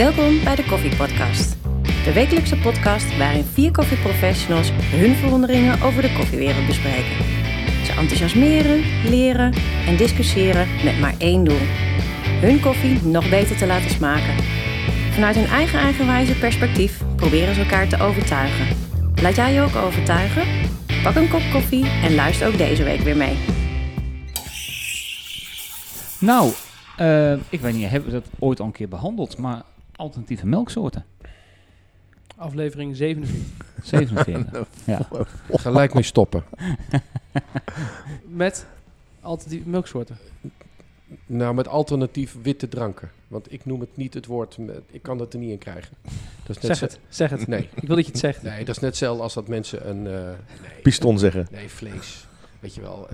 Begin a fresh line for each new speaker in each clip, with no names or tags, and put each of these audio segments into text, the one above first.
Welkom bij de Koffie Podcast. De wekelijkse podcast waarin vier koffieprofessionals hun verwonderingen over de koffiewereld bespreken. Ze enthousiasmeren, leren en discussiëren met maar één doel. Hun koffie nog beter te laten smaken. Vanuit hun eigen eigenwijze perspectief proberen ze elkaar te overtuigen. Laat jij je ook overtuigen? Pak een kop koffie en luister ook deze week weer mee.
Nou, eh, ik weet niet, hebben we dat ooit al een keer behandeld, maar alternatieve melksoorten.
Aflevering 47.
47. ja.
Gelijk mee stoppen.
Met alternatieve melksoorten.
Nou, met alternatief witte dranken. Want ik noem het niet het woord, met- ik kan dat er niet in krijgen. Dat is net
Zeg het, zeg het.
Nee,
Ik wil dat je het zegt.
nee, dat is net hetzelfde als dat mensen een... eh, nee,
Piston zeggen.
Nee, vlees. Weet je wel.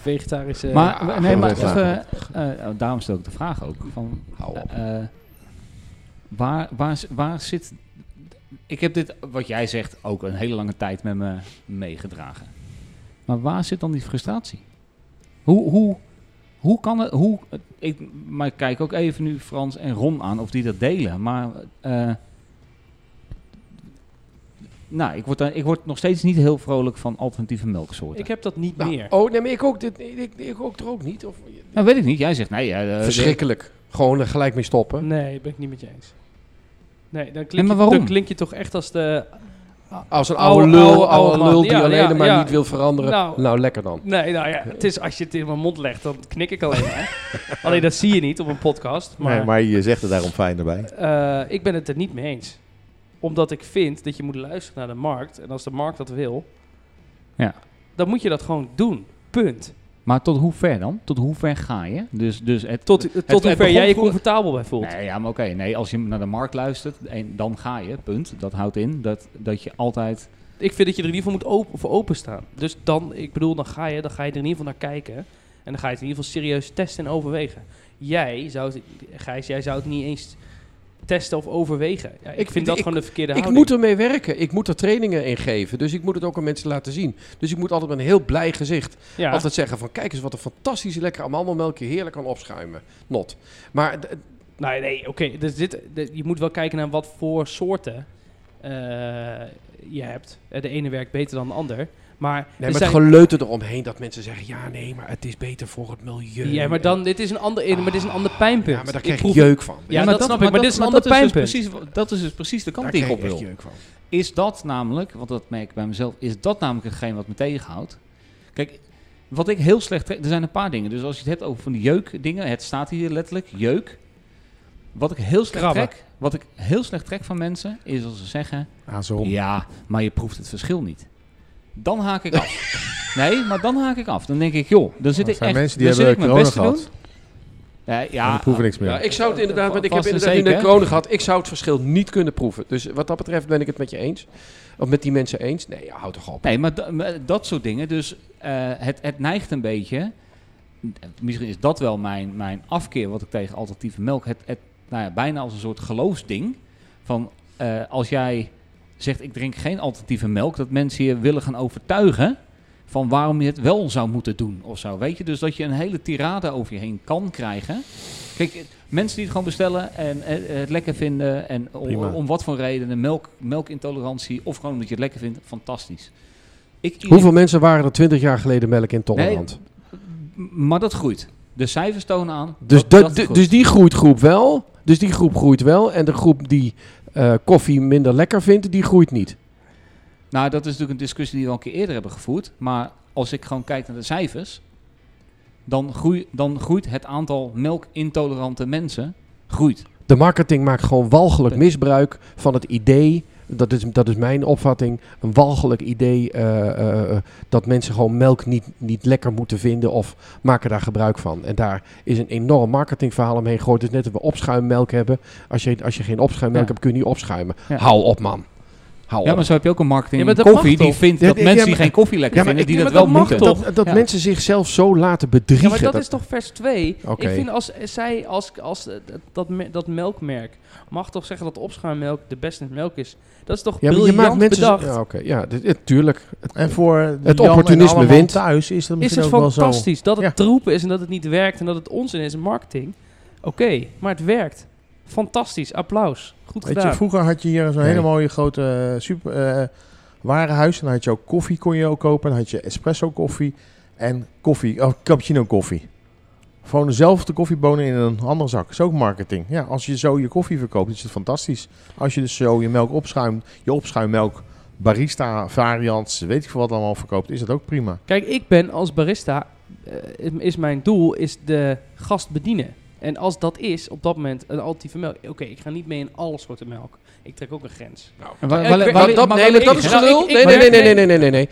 Vegetarische...
Maar,
ja,
nee, maar even, eh, oh, daarom stel ik de vraag ook. Van,
Hou op.
eh, waar, waar, waar zit... Ik heb dit, wat jij zegt, ook een hele lange tijd met me meegedragen. Maar waar zit dan die frustratie? Hoe, hoe, hoe kan het... Hoe, ik, maar ik kijk ook even nu Frans en Ron aan of die dat delen. Maar... eh, nou, ik word, daar- ik word nog steeds niet heel vrolijk van alternatieve melksoorten.
ik heb dat niet
Nou,
meer.
Oh, nee, maar ik ook, dit, ik, ik ook er ook niet. Of,
Nou, weet ik niet. Jij zegt nee. Ja, eh,
Verschrikkelijk. Gewoon er gelijk mee stoppen.
Nee, ben ik niet met je eens. Nee, dan
Nee,
klink,
maar
je,
waarom?
dan klink je toch echt als de...
Als een
Oude-
oude lul,
oude-
oude,
oude man.
lul die
Ja,
alleen
ja,
maar
ja.
niet wil veranderen.
Nou.
Nou, lekker dan.
Nee, nou ja, het is, als je het in mijn mond legt, dan knik ik alleen maar. alleen dat zie je niet op een podcast. Maar,
Maar, maar je zegt er daarom fijn erbij.
eh, ik ben het er niet mee eens. Omdat ik vind dat je moet luisteren naar de markt. En als de markt dat wil,
Ja.
dan moet je dat gewoon doen. Punt.
Maar tot hoe ver dan? Tot hoe ver ga je? Dus, dus het,
Tot, tot
het
hoever
begon
jij je comfortabel bij voelt.
Nee, ja, maar oké. nee, als je naar de markt luistert, en dan ga je, punt. Dat houdt in dat, dat je altijd...
Ik vind dat je er in ieder geval moet open, voor openstaan. Dus dan, ik bedoel, dan ga, je, dan ga je er in ieder geval naar kijken. En dan ga je het in ieder geval serieus testen en overwegen. Jij zou het, Gijs, jij zou het niet eens testen of overwegen. Ja, ik,
Ik-
vind dat
ik-
gewoon de verkeerde
Ik
houding.
moet ermee werken. Ik moet er trainingen in geven. Dus ik moet het ook aan mensen laten zien. Dus ik moet altijd met een heel blij gezicht
ja.
altijd zeggen van... Kijk eens wat een fantastisch lekker amandelmelkje heerlijk kan opschuimen. Not. Maar
Nee, nee, oké. dus dit, dit- je moet wel kijken naar wat voor soorten eh, je hebt. Eh, De ene werkt beter dan de ander. Maar,
nee,
er
maar het geleuten eromheen dat mensen zeggen... Ja, nee, maar het is beter voor het milieu.
Ja, maar dan, dit is een ander, maar dit is een ander pijnpunt.
Ja, maar daar krijg je
proef-
jeuk van.
Ja, dat snap ik, maar dit is een ander
dat is dus
pijnpunt.
precies, dat is dus precies de
Daar
kant die ik op wil.
jeuk van.
Is dat namelijk, want dat merk ik bij mezelf, is dat namelijk hetgeen wat me tegenhoudt. Kijk, wat ik heel slecht trek, er zijn een paar dingen. Dus als je het hebt over van die jeukdingen, het staat hier letterlijk, jeuk. Wat ik heel slecht
Krabben.
trek, wat ik heel slecht trek van mensen, is als ze zeggen, ja, maar je proeft het verschil niet. Dan haak ik af. nee, maar dan haak ik af. Dan denk ik, joh, dan zit
Er
ik
zijn
echt,
mensen die
dan zit
hebben
ik mijn
corona
best te
gehad.
doen. Ja,
Ja, proeven niks meer.
Ja, ik zou het inderdaad, want ik heb inderdaad in de
zeker.
corona gehad. Ik zou het verschil niet kunnen proeven. Dus wat dat betreft ben ik het met je eens. Of met die mensen eens. Nee, ja, houd toch op.
Nee, maar dat soort dingen. Dus eh, het, het neigt een beetje. Misschien is dat wel mijn, mijn afkeer wat ik tegen alternatieve melk. Het, het nou ja, bijna als een soort geloofsding. Van eh, als jij zegt ik drink geen alternatieve melk, dat mensen je willen gaan overtuigen van waarom je het wel zou moeten doen of zo. Weet je, dus dat je een hele tirade over je heen kan krijgen. Kijk, eh, mensen die het gewoon bestellen en eh, het lekker vinden en om, wat voor redenen, melk, melkintolerantie of gewoon omdat je het lekker vindt, fantastisch. Ik,
Hoeveel mensen waren er 20 jaar geleden melkintolerant?
Maar dat groeit. De cijfers tonen aan.
Dus,
dat,
dat-
dat
d-
groeit.
dus die groeit groep wel. Dus die groep groeit wel. En de groep die eh, koffie minder lekker vindt, die groeit niet.
Nou, dat is natuurlijk een discussie die we al een keer eerder hebben gevoerd. Maar als ik gewoon kijk naar de cijfers, dan, groei, dan groeit het aantal melkintolerante mensen groeit.
De marketing maakt gewoon walgelijk misbruik van het idee. Dat is, dat is mijn opvatting. Een walgelijk idee eh, eh, eh, dat mensen gewoon melk niet, niet lekker moeten vinden of maken daar gebruik van. En daar is een enorm marketingverhaal omheen gegooid. Het is net dat we opschuimmelk hebben. Als je, als je geen opschuimmelk
Ja.
hebt, kun je niet opschuimen.
Ja.
Hou op, man. Hou
Ja, maar zo heb je ook een marketing
Ja,
koffie die vindt
Ja,
dat
ja,
mensen die
maar-
geen koffie lekker
Ja, maar
vinden, die dat
maar
wel moeten.
toch?
dat dat
Ja.
mensen zichzelf zo laten
Ja,
bedriegen.
maar dat,
dat-
is toch vers 2?
Oké.
Ik vind als zij, als, als dat, dat melkmerk, mag toch zeggen dat opschuimmelk de beste melk is. Dat is toch
ja, maar je maakt mensen...
bedacht.
Ja, oké. Ja, dit, tuurlijk.
En voor de
Het opportunisme wint.
thuis is dat
is
misschien
het
ook wel zo.
fantastisch dat het
Ja.
troep is en dat het niet werkt en dat het onzin is in marketing. Oké, maar het werkt. Fantastisch, applaus. Goed
Weet
gedaan.
je, vroeger had je hier zo'n
Nee.
hele mooie grote eh, super eh, warenhuis. En dan had je ook koffie kon je ook kopen. Dan had je espresso koffie en koffie, oh, cappuccino koffie. Gewoon dezelfde koffiebonen in een andere zak. is ook marketing. Ja, als je zo je koffie verkoopt, is het fantastisch. Als je dus zo je melk opschuimt, je opschuimmelk, barista variants, weet ik veel wat allemaal verkoopt, is dat ook prima.
Kijk, ik ben als barista, eh, is mijn doel is de gast bedienen. En als dat is, op dat moment, een alternatieve melk. Oké, ik ga niet mee in alle soorten melk. Ik trek ook een grens.
Nou.
Dat,
nee, dat, is gelul. Nee, nee, nee,
nee,
nee, nee, nee, nee.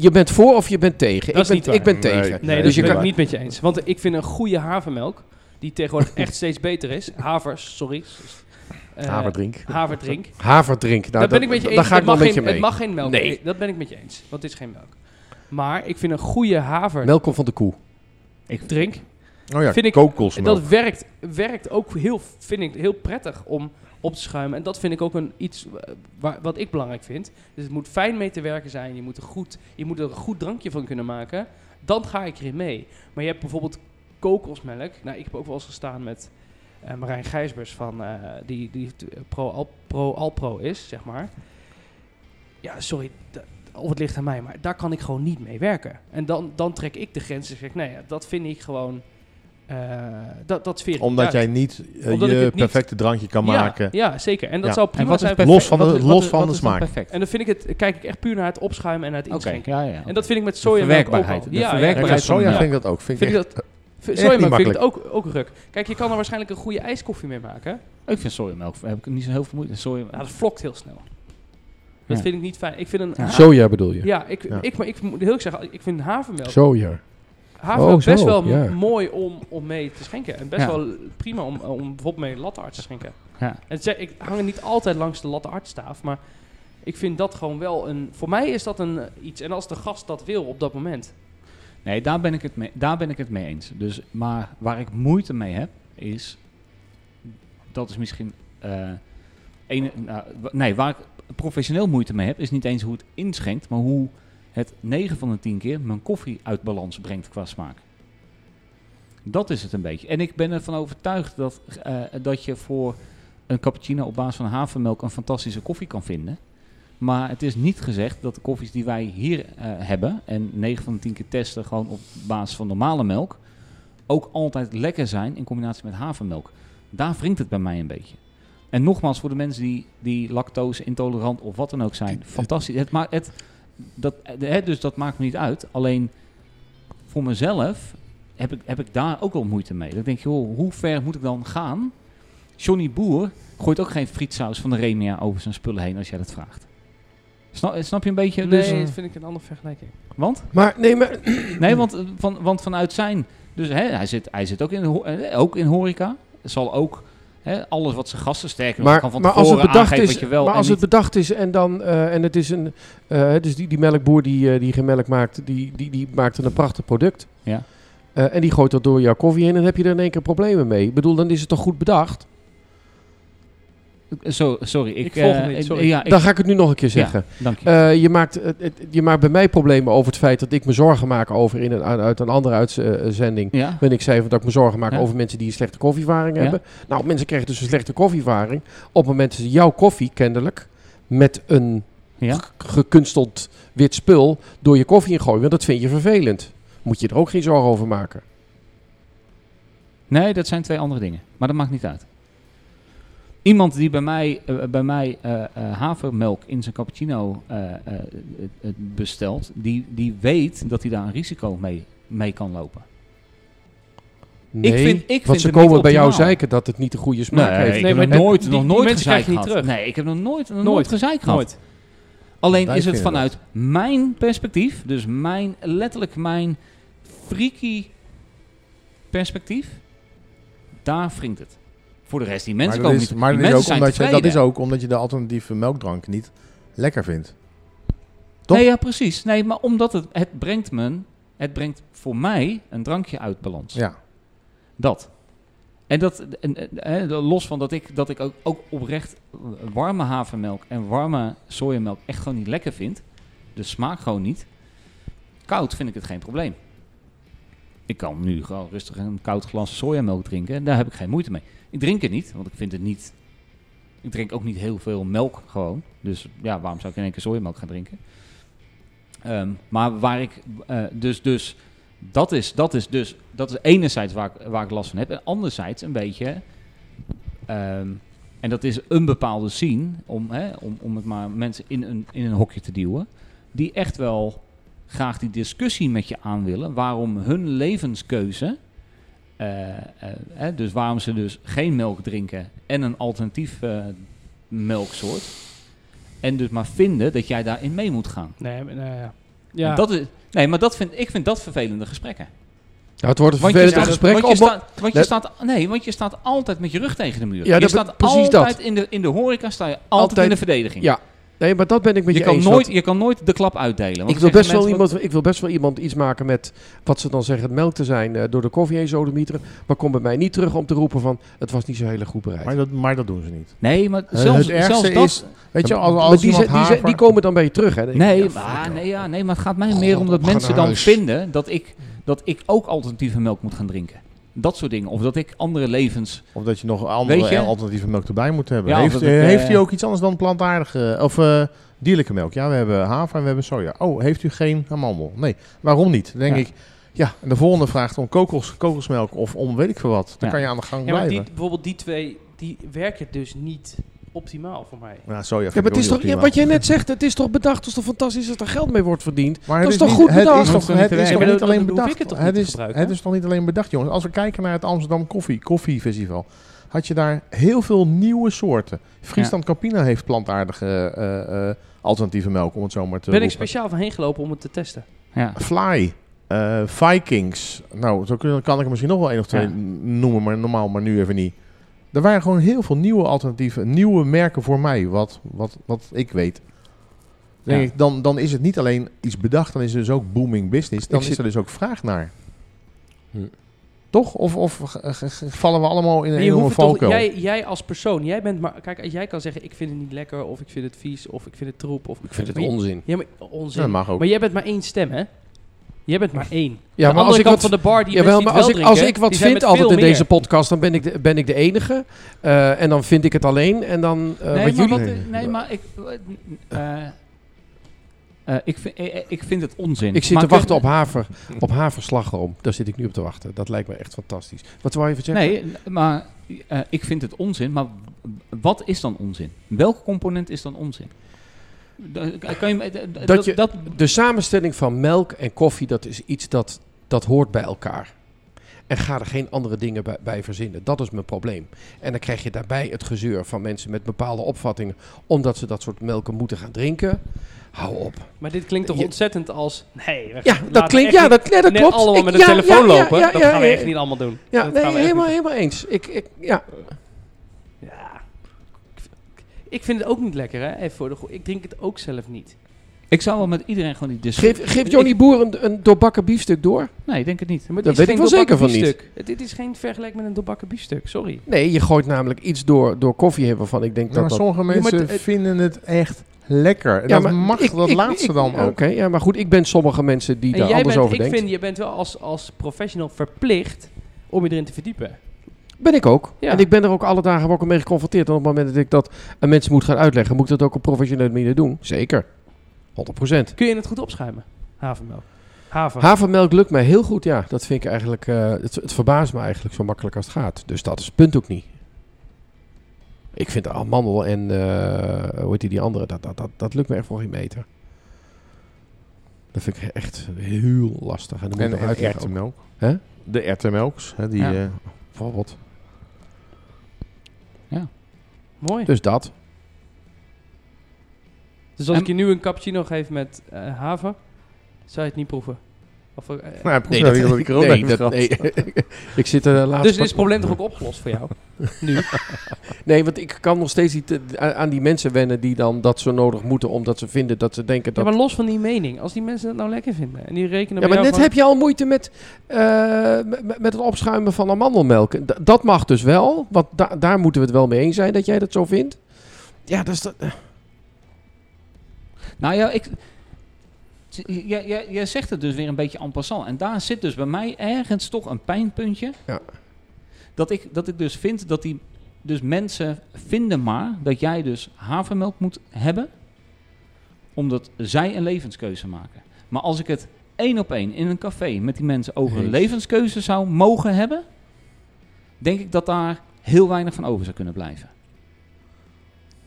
Je bent voor of je bent tegen.
Dat
ik ben, ik ben tegen.
Nee,
dus je kan het
niet met je eens. Want ik vind een goede havermelk, die tegenwoordig echt steeds beter is. Havers, sorry. Uh,
haverdrink.
Haverdrink.
Haverdrink. Nou,
dat ben ik met je eens.
Daar ga ik wel
een
mee.
Het mag geen melk.
Nee.
Dat ben ik met je eens. Want het is geen melk. Maar ik vind een goede haver...
Melk komt van de koe.
Ik drink Oh ja,
Vind ik-
kokosmelk.
dat werkt, werkt ook heel, vind ik, heel prettig om op te schuimen. En dat vind ik ook een, iets eh, waar, wat ik belangrijk vind. Dus het moet fijn mee te werken zijn. Je moet, er goed, je moet er een goed drankje van kunnen maken. Dan ga ik erin mee. Maar je hebt bijvoorbeeld kokosmelk. Nou, ik heb ook wel eens gestaan met eh, Marijn Gijsbers van, eh, die, die pro, Al, pro Alpro is, zeg maar. Ja, sorry, of het ligt aan mij, maar daar kan ik gewoon niet mee werken. En dan, dan trek ik de grens en zeg ik, nee, ja, dat vind ik gewoon, dat, dat sfeer ik
Omdat jij niet eh, je
niet-
perfecte drankje kan maken.
Ja, zeker. En dat
Ja.
zou
En
prima
wat is
zijn.
perfect?
Los van de-
Wat is-
los
wat
van
wat
de smaak.
perfect.
En dan vind ik het, kijk ik echt puur naar het opschuimen en naar het inschenken.
ja, ja.
En dat vind ik met
verwerkbaarheid. De
Ja,
verwerkbaarheid
met soja
Ja.
vind ik dat ook. Vind ik
Vind ik
echt,
dat, sojamelk vind ik ook, ook ruk. Kijk, je kan er waarschijnlijk een goede ijskoffie mee maken.
Ik vind sojamelk, heb ik niet zo heel veel moeite. Soja,
Nou, dat vlokt heel snel. Dat
Ja.
vind ik niet fijn. Ik vind een...
Ja.
Soja bedoel je?
Ja, ik,
Ja.
Ik, maar ik moet heel erg zeggen, ik vind havermelk,
Soja.
Havermelk
Oh, zo,
best wel
ja.
mooi om, om mee te schenken. En best
Ja.
wel prima om, om bijvoorbeeld mee latte art te schenken.
Ja.
En zeg, ik hang er niet altijd langs de latte artstaaf, maar ik vind dat gewoon wel een... Voor mij is dat een eh, iets. En als de gast dat wil op dat moment.
Nee, daar ben ik het mee, daar ben ik het mee eens. Dus, maar waar ik moeite mee heb, is... Dat is misschien... een, w- nee, waar ik professioneel moeite mee heb, is niet eens hoe het inschenkt, maar hoe het 9 van de 10 keer mijn koffie uit balans brengt qua smaak. Dat is het een beetje. En ik ben ervan overtuigd dat, eh, dat je voor een cappuccino op basis van havermelk een fantastische koffie kan vinden. Maar het is niet gezegd dat de koffies die wij hier eh, hebben, en 9 van de 10 keer testen gewoon op basis van normale melk, ook altijd lekker zijn in combinatie met havermelk. Daar wringt het bij mij een beetje. En nogmaals, voor de mensen die, die lactose intolerant of wat dan ook zijn, fantastisch. Het maakt het, dat, eh, hè, dus dat maakt me niet uit. Alleen voor mezelf heb ik, heb ik daar ook wel moeite mee. Dan denk je, joh, hoe ver moet ik dan gaan? Johnny Boer gooit ook geen frietsaus van de Remia over zijn spullen heen als jij dat vraagt. Snap, snap je een beetje?
Nee,
Dus,
dat vind ik een andere vergelijking.
want?
Maar nee, maar
Nee, want, eh, van, want vanuit zijn... Dus hè, hij, zit, hij zit ook in, eh, ook in horeca. Zal ook hè, alles wat zijn gasten sterker
Maar,
kan van
maar als het bedacht is,
wat je wel
maar als het bedacht is en dan eh, en het is een, eh, dus die, die melkboer die, eh, die geen melk maakt, die, die, die maakt een prachtig product.
Ja.
En die gooit dat door jouw koffie heen en dan heb je er in één keer problemen mee. Ik bedoel, dan is het toch goed bedacht?
Zo, sorry, ik,
Ik volg
eh,
hem niet,
ik-
sorry.
ja, ik,
dan ga ik het nu nog een keer zeggen.
dank je.
Eh, je, maakt, je maakt bij mij problemen over het feit dat ik me zorgen maak over in een, uit een andere uitzending.
ja,
Wanneer ik zei dat ik me zorgen maak
Ja.
over mensen die een slechte koffievaring
Ja.
hebben. Nou, mensen krijgen dus een slechte koffievaring op het moment dat ze jouw koffie kennelijk met een gekunsteld wit spul door je koffie ingooien. Want dat vind je vervelend. Moet je er ook geen zorgen over maken.
Nee, dat zijn twee andere dingen. Maar dat maakt niet uit. Iemand die bij mij, eh, bij mij eh, eh, havermelk in zijn cappuccino bestelt, die, die weet dat hij daar een risico mee, mee kan lopen.
Nee,
vind- ik vind
want ze komen bij jou zeiken dat het niet de goede smaak
nee,
heeft.
ik
Nee,
heb
maar
nog nooit,
die-
nog nooit gezeik gehad.
terug.
Nee, ik heb nog nooit, nog
Nooit.
nooit gezeik gehad.
Nooit.
Alleen is het vanuit mijn perspectief, dus mijn, letterlijk mijn freaky perspectief, daar wringt het. Voor de rest, die mensen
maar
komen
is,
niet.
maar
die mensen zijn
omdat je, dat is ook omdat je de alternatieve melkdrank niet lekker vindt. Toch?
Nee, ja, precies. Nee, maar omdat het, het brengt me, het brengt voor mij een drankje uit balans.
Ja.
Dat. En dat, en, en, los van dat ik, dat ik ook, ook oprecht warme havermelk en warme sojamelk echt gewoon niet lekker vind. De smaak gewoon niet. Koud vind ik het geen probleem. Ik kan nu gewoon rustig een koud glas sojamelk drinken. En daar heb ik geen moeite mee. Ik drink het niet, want ik vind het niet... Ik drink ook niet heel veel melk gewoon. Dus ja, waarom zou ik in één keer sojamelk gaan drinken? Ehm, maar waar ik... eh, dus, dus dat is, dat is dus... Dat is enerzijds waar ik, waar ik last van heb. En anderzijds een beetje... ehm, en dat is een bepaalde scene, om, hè, om, om het maar mensen in een, in een hokje te duwen, die echt wel graag die discussie met je aan willen, waarom hun levenskeuze, eh, eh, dus waarom ze dus geen melk drinken en een alternatief eh, melksoort, en dus maar vinden dat jij daarin mee moet gaan.
Nee, maar, nou ja.
En Dat is, nee, maar dat vind, ik vind dat vervelende gesprekken.
Ja, het wordt een
Want je,
vervelend gesprek.
want, je staat, want je
dat-
staat, nee, want je staat altijd met je rug tegen de muur.
Ja,
je
dat-
staat
precies dat.
altijd in de, in de horeca, sta je altijd,
Altijd-
in de verdediging.
Ja, nee, maar dat ben ik met
je,
je,
kan
eens.
nooit, je kan nooit de klap uitdelen. want
ik, wil best wel iemand, ik wil best wel iemand iets maken met wat ze dan zeggen het melk te zijn eh, door de koffie heen sodemieteren. Maar kom bij mij niet terug om te roepen van het was niet zo hele goed bereid.
Maar dat, maar dat doen ze niet.
Nee, maar
Eh,
zelfs,
het ergste
zelfs dat...
is- Weet je, als, als
die, die, die komen dan bij je terug. Hè? Dan denk ik,
Nee,
ja,
maar, nee, ja, nee, maar het gaat mij
God,
meer om dat mensen dan
huis.
vinden dat ik, dat ik ook alternatieve melk moet gaan drinken. Dat soort dingen. Of dat ik andere levens...
Of dat je nog andere
je?
alternatieve melk erbij moet hebben.
Ja, of
heeft,
dat
eh,
ik,
heeft
eh,
u ook iets anders dan plantaardige of eh, dierlijke melk? Ja, we hebben haver en we hebben soja. Oh, heeft u geen amandel? Nee. Waarom niet? Dan denk
Ja.
ik, ja, en de volgende vraagt om kokos, kokosmelk of om weet ik veel wat. Dan
Ja.
kan je aan de gang
ja, maar die,
blijven.
bijvoorbeeld die twee, die werken dus niet optimaal voor mij.
Ja, soja
Ja, maar het is toch, ja, wat jij net zegt, het is toch bedacht, het is toch fantastisch dat er geld mee wordt verdiend.
Maar
Dat
het
is toch
niet-
goed
het
bedacht?
Is toch, het is toch niet alleen bedacht.
het
Het is, het is toch niet alleen bedacht, jongens. Als we kijken naar het Amsterdam Koffie, Koffiefestival, had je daar heel veel nieuwe soorten. Friesland Campina heeft plantaardige eh, eh, alternatieve melk, om het zo maar te
Ben ik speciaal van heen gelopen om het te testen.
Ja.
Fly, eh, Vikings. Nou, zo kan ik er misschien nog wel één of twee noemen, maar normaal, maar nu even niet. Er waren gewoon heel veel nieuwe alternatieven, nieuwe merken voor mij, wat, wat, wat ik weet. Denk
Ja.
ik, dan, dan is het niet alleen iets bedacht, dan is het dus ook booming business. Dan
Ik
is er dus ook vraag naar.
Hm.
Toch? Of, of vallen we allemaal in een enorme valkuil?
jij, jij als persoon, jij bent maar, kijk, als jij kan zeggen ik vind het niet lekker of ik vind het vies of ik vind het troep of
Ik vind het onzin.
ja, maar
Ja,
onzin.
dat mag ook.
Maar jij bent maar één stem, hè? Jij bent maar één.
Ja,
de
maar
andere
als ik
kant
wat,
van de bar die
Jawel, maar als ik, als ik wat vind altijd in
meer.
deze podcast, dan ben ik de, ben ik de enige. Eh, en dan vind ik het alleen. En dan, eh,
nee,
wat
maar
jullie...
wat, nee, maar ik... eh, eh, ik, vind, ik vind het onzin.
Ik zit
Maar
te wachten op haver, op haverslagroom. Daar zit ik nu op te wachten. Dat lijkt me echt fantastisch. Wat wou je even zeggen?
Nee, maar eh, ik vind het onzin. Maar wat is dan onzin? Welke component is dan onzin? Kan je, dat,
je-
dat,
De samenstelling van melk en koffie, dat is iets dat, dat hoort bij elkaar. En ga er geen andere dingen bij, bij verzinnen. Dat is mijn probleem. En dan krijg je daarbij het gezeur van mensen met bepaalde opvattingen, omdat ze dat soort melken moeten gaan drinken. Hou op.
Maar dit klinkt toch
Je-
ontzettend als... Nee, we
Ja,
gaan-
dat
laten
klinkt,
echt
ja,
niet
dat, nee, dat
net
klopt.
allemaal
Ik-
met een
ja,
telefoon
ja, ja,
lopen.
ja,
dat
ja,
gaan we
ja.
echt niet allemaal doen.
Ja,
Dat
nee,
gaan we echt
helemaal, helemaal eens. Ik, ik, ja.
Ik vind het ook niet lekker, hè? Even voor de Ik drink het ook zelf niet.
ik zou wel met iedereen gewoon die discussie...
Geef, geeft Johnny Boer een, een doorbakken biefstuk door?
Nee, ik denk het niet.
Maar
Dat weet ik wel zeker van niet.
biefstuk. Dit is geen vergelijk met een doorbakken biefstuk, sorry.
Nee, je gooit namelijk iets door, door koffie heen waarvan ik denk
Ja,
dat
maar
dat...
sommige
Ja, maar
mensen vinden het echt lekker. En
Ja,
dat
maar
mag,
ik-
dat
ik-
laat ze
ik-
dan ook.
Oké, ja, maar goed, ik ben sommige mensen die
En
daar
jij
anders
bent,
over
ik
denken.
vind, je bent wel als, als professional verplicht om je erin te verdiepen.
Ben ik ook.
Ja.
En ik ben er ook alle dagen ook mee geconfronteerd. En op het moment dat ik dat aan mensen moet gaan uitleggen, moet ik dat ook op professionele manier doen. Zeker. 100%.
Kun je het goed opschuimen? Havermelk. Haver.
Havermelk lukt mij heel goed, ja. Dat vind ik eigenlijk, eh, het, het verbaast me eigenlijk zo makkelijk als het gaat. Dus dat is het punt ook niet. Ik vind amandel en, eh hoe heet die, die andere, dat, dat, dat, dat lukt me echt voor geen meter. Dat vind ik echt heel lastig. En dan moet
En, erwtenmelk.
Hè?
De erwtenmelks. Hè, die,
Ja.
eh,
Bijvoorbeeld.
Mooi.
Dus dat.
Dus als
En-
ik je nu een cappuccino geef met haver, zou je het niet proeven? Of, eh,
nou,
Nee, dat,
ik er ook
nee, dat, nee. ik zit er laatst...
dus is het probleem toch ook opgelost voor jou? nu?
Nee, want ik kan nog steeds niet eh, aan die mensen wennen die dan dat zo nodig moeten, omdat ze vinden dat ze denken
Ja,
dat...
maar los van die mening. Als die mensen dat nou lekker vinden en die rekenen
Ja, maar
jou
net heb je al moeite met, eh, met, met het opschuimen van amandelmelk. D- dat mag dus wel, want da- daar moeten we het wel mee eens zijn dat jij dat zo vindt. Ja, dat is dat.
Nou ja, ik, Jij, jij, jij zegt het dus weer een beetje en passant. En daar zit dus bij mij ergens toch een pijnpuntje.
Ja.
Dat, ik, dat ik dus vind dat die... Dus mensen vinden maar dat jij dus havermelk moet hebben... omdat zij een levenskeuze maken. Maar als ik het één op één in een café met die mensen over een levenskeuze zou mogen hebben... denk ik dat daar heel weinig van over zou kunnen blijven.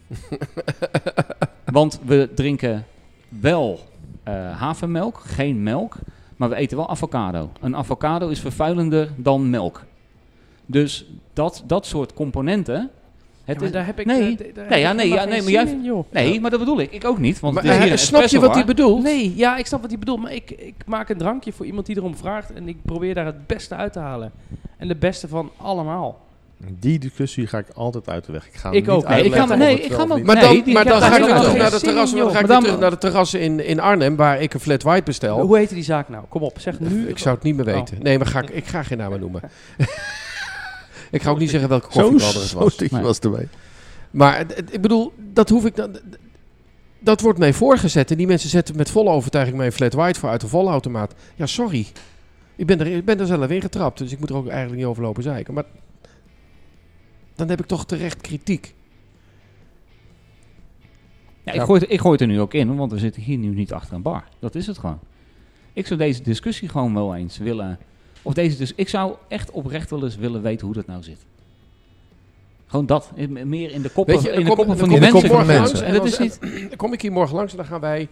Want we drinken wel eh, havermelk, geen melk, maar we eten wel avocado. Een avocado is vervuilender dan melk. Dus dat, dat soort componenten. Het
Ja, maar
is,
daar heb ik,
nee,
eh,
nee, ja, nee, ja,
geen
nee, maar
zin
jij-
in, joh.
nee, maar dat bedoel ik. Ik ook niet. Want
Maar,
het is hier
snap je wat hij bedoelt?
Nee, ja, ik snap wat hij bedoelt, maar ik, ik maak een drankje voor iemand die erom vraagt en ik probeer daar het beste uit te halen. En de beste van allemaal.
Die discussie ga ik altijd uit de weg. Ik ga
Ik
niet
ook. Nee, ik
ga-
of
nee, ik
wel
ga
Maar
Nee,
dan,
die-
maar dan ga ik weer terug naar de terrassen. Dan ga ik
Maar
terug naar de terrassen in, in Arnhem, waar ik een flat white bestel.
Hoe heette die zaak nou? Kom op, zeg nu.
Ik zou het niet meer
Oh.
weten. Nee, maar ga ik, ik ga geen namen noemen. ik ga ook niet zeggen welke het
zo
was.
stukje
Nee.
was erbij.
Maar ik bedoel, dat hoef ik dan. Dat wordt mij voorgezet en die mensen zetten met volle overtuiging mijn flat white voor uit de volle automaat. Ja, sorry. Ik ben er, ik ben er zelf in getrapt, dus ik moet er ook eigenlijk niet over lopen zeiken. Maar dan heb ik toch terecht kritiek.
Ja, ik, gooi het, ik gooi het er nu ook in, want we zitten hier nu niet achter een bar. Dat is het gewoon. Ik zou deze discussie gewoon wel eens willen. Of deze dus, ik zou echt oprecht wel eens willen weten hoe dat nou zit. Gewoon dat. Meer in de koppen,
Weet je,
in de
kom-
koppen van die
kom
mensen.
morgen
gaan
langs
En
en
dat
dan
is niet.
Dan kom ik hier morgen langs en dan gaan wij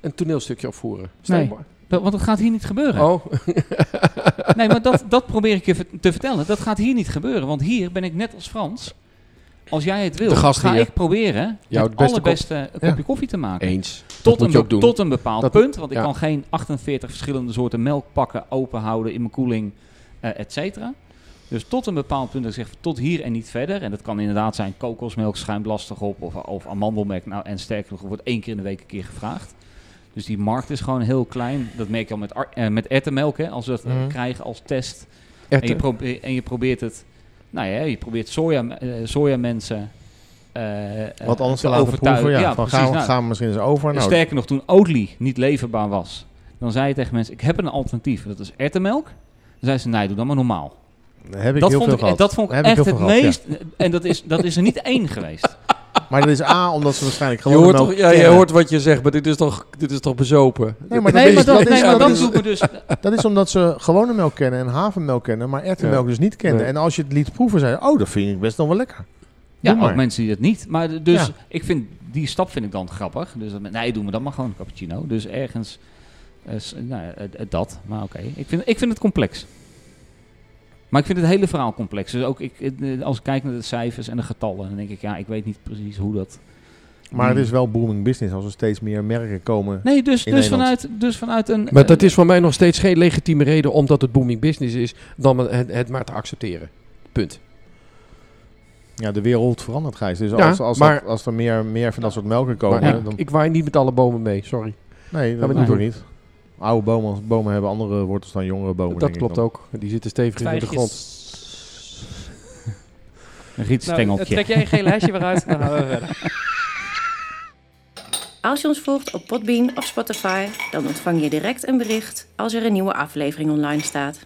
een toneelstukje opvoeren. Stel
Nee.
maar-
Want dat gaat hier niet gebeuren.
Oh,
Nee, maar dat, dat probeer ik je te vertellen. Dat gaat hier niet gebeuren. Want hier ben ik net als Frans. Als jij het wil, ga ik proberen
Jouw
het
beste
allerbeste kopje koffie te maken.
eens.
Tot een, be- tot een bepaald
Dat-
punt. Want ik kan geen 48 verschillende soorten melk pakken, open houden in mijn koeling, eh et cetera. Dus tot een bepaald punt, dat ik zeg tot hier en niet verder. En dat kan inderdaad zijn kokosmelk schuimt lastig op of, of amandelmelk. Nou, en sterker nog, wordt één keer in de week een keer gevraagd. Dus die markt is gewoon heel klein. Dat merk je al met, eh, met hè, als we dat eh,
Mhm.
krijgen als test. En je,
Erwten.
probe- en je probeert het, nou ja, je probeert soja, eh, sojamensen
Wat anders
te
te laten
overtuigen.
proeven. Ja, van
precies.
gaan, we-
Nou,
gaan we misschien eens over. Nou,
Sterker nog, toen Oatly niet leverbaar was, dan zei je tegen mensen, ik heb een alternatief. Dat is erwtenmelk. Dan zei ze, nee, doe dan maar normaal.
heb ik
Dat
heel
vond
veel
ik,
gehad.
dat vond ik
ik
echt het
ja.
meest... En dat is, dat is er niet één geweest.
Maar dat is A, omdat ze waarschijnlijk
Je
gewoon
hoort,
melk
toch, ja, je hoort wat je zegt, maar dit is toch, dit is toch bezopen?
Nee, maar dat
nee, maar dat,
is-
nee, maar
dat
dat
is-
doet me dus...
Dat is omdat ze gewone melk kennen en havermelk kennen, maar erwtenmelk
Ja.
dus niet kennen.
Nee.
En als je het liet proeven, zei je, oh, dat vind ik best nog wel lekker.
Ja,
maar.
ook mensen die dat niet. Maar dus
Ja.
ik vind, die stap vind ik dan grappig. Dus dat, nee, doe me dan maar gewoon een cappuccino. Dus ergens, eh, nou, eh, eh, dat. Maar oké, ik, vind, ik vind het complex. Maar ik vind het hele verhaal complex. Dus ook ik, eh, als ik kijk naar de cijfers en de getallen, dan denk ik, ja, ik weet niet precies hoe dat...
Maar het
Hmm.
is wel booming business als er steeds meer merken komen.
Nee, dus,
In
dus, vanuit, dus vanuit een...
Maar dat is voor mij nog steeds geen legitieme reden omdat het booming business is, dan het, het maar te accepteren. Punt.
Ja, de wereld verandert, Gijs. Dus
Ja,
als, als,
maar-
dat- als er meer, meer van dat soort melken komen,
Maar ik,
dan...
ik waai niet met alle bomen mee, sorry.
Nee,
we
dat
niet
moet ook
doen.
niet. Oude bomen, bomen hebben andere wortels dan jongere bomen.
dat klopt
dan.
ook. Die zitten stevig in de grond.
Een
Nou,
rietstengeltje.
trek jij een gele hesje weer uit, dan gaan we verder.
Als je ons volgt op Podbean of Spotify, dan ontvang je direct een bericht als er een nieuwe aflevering online staat.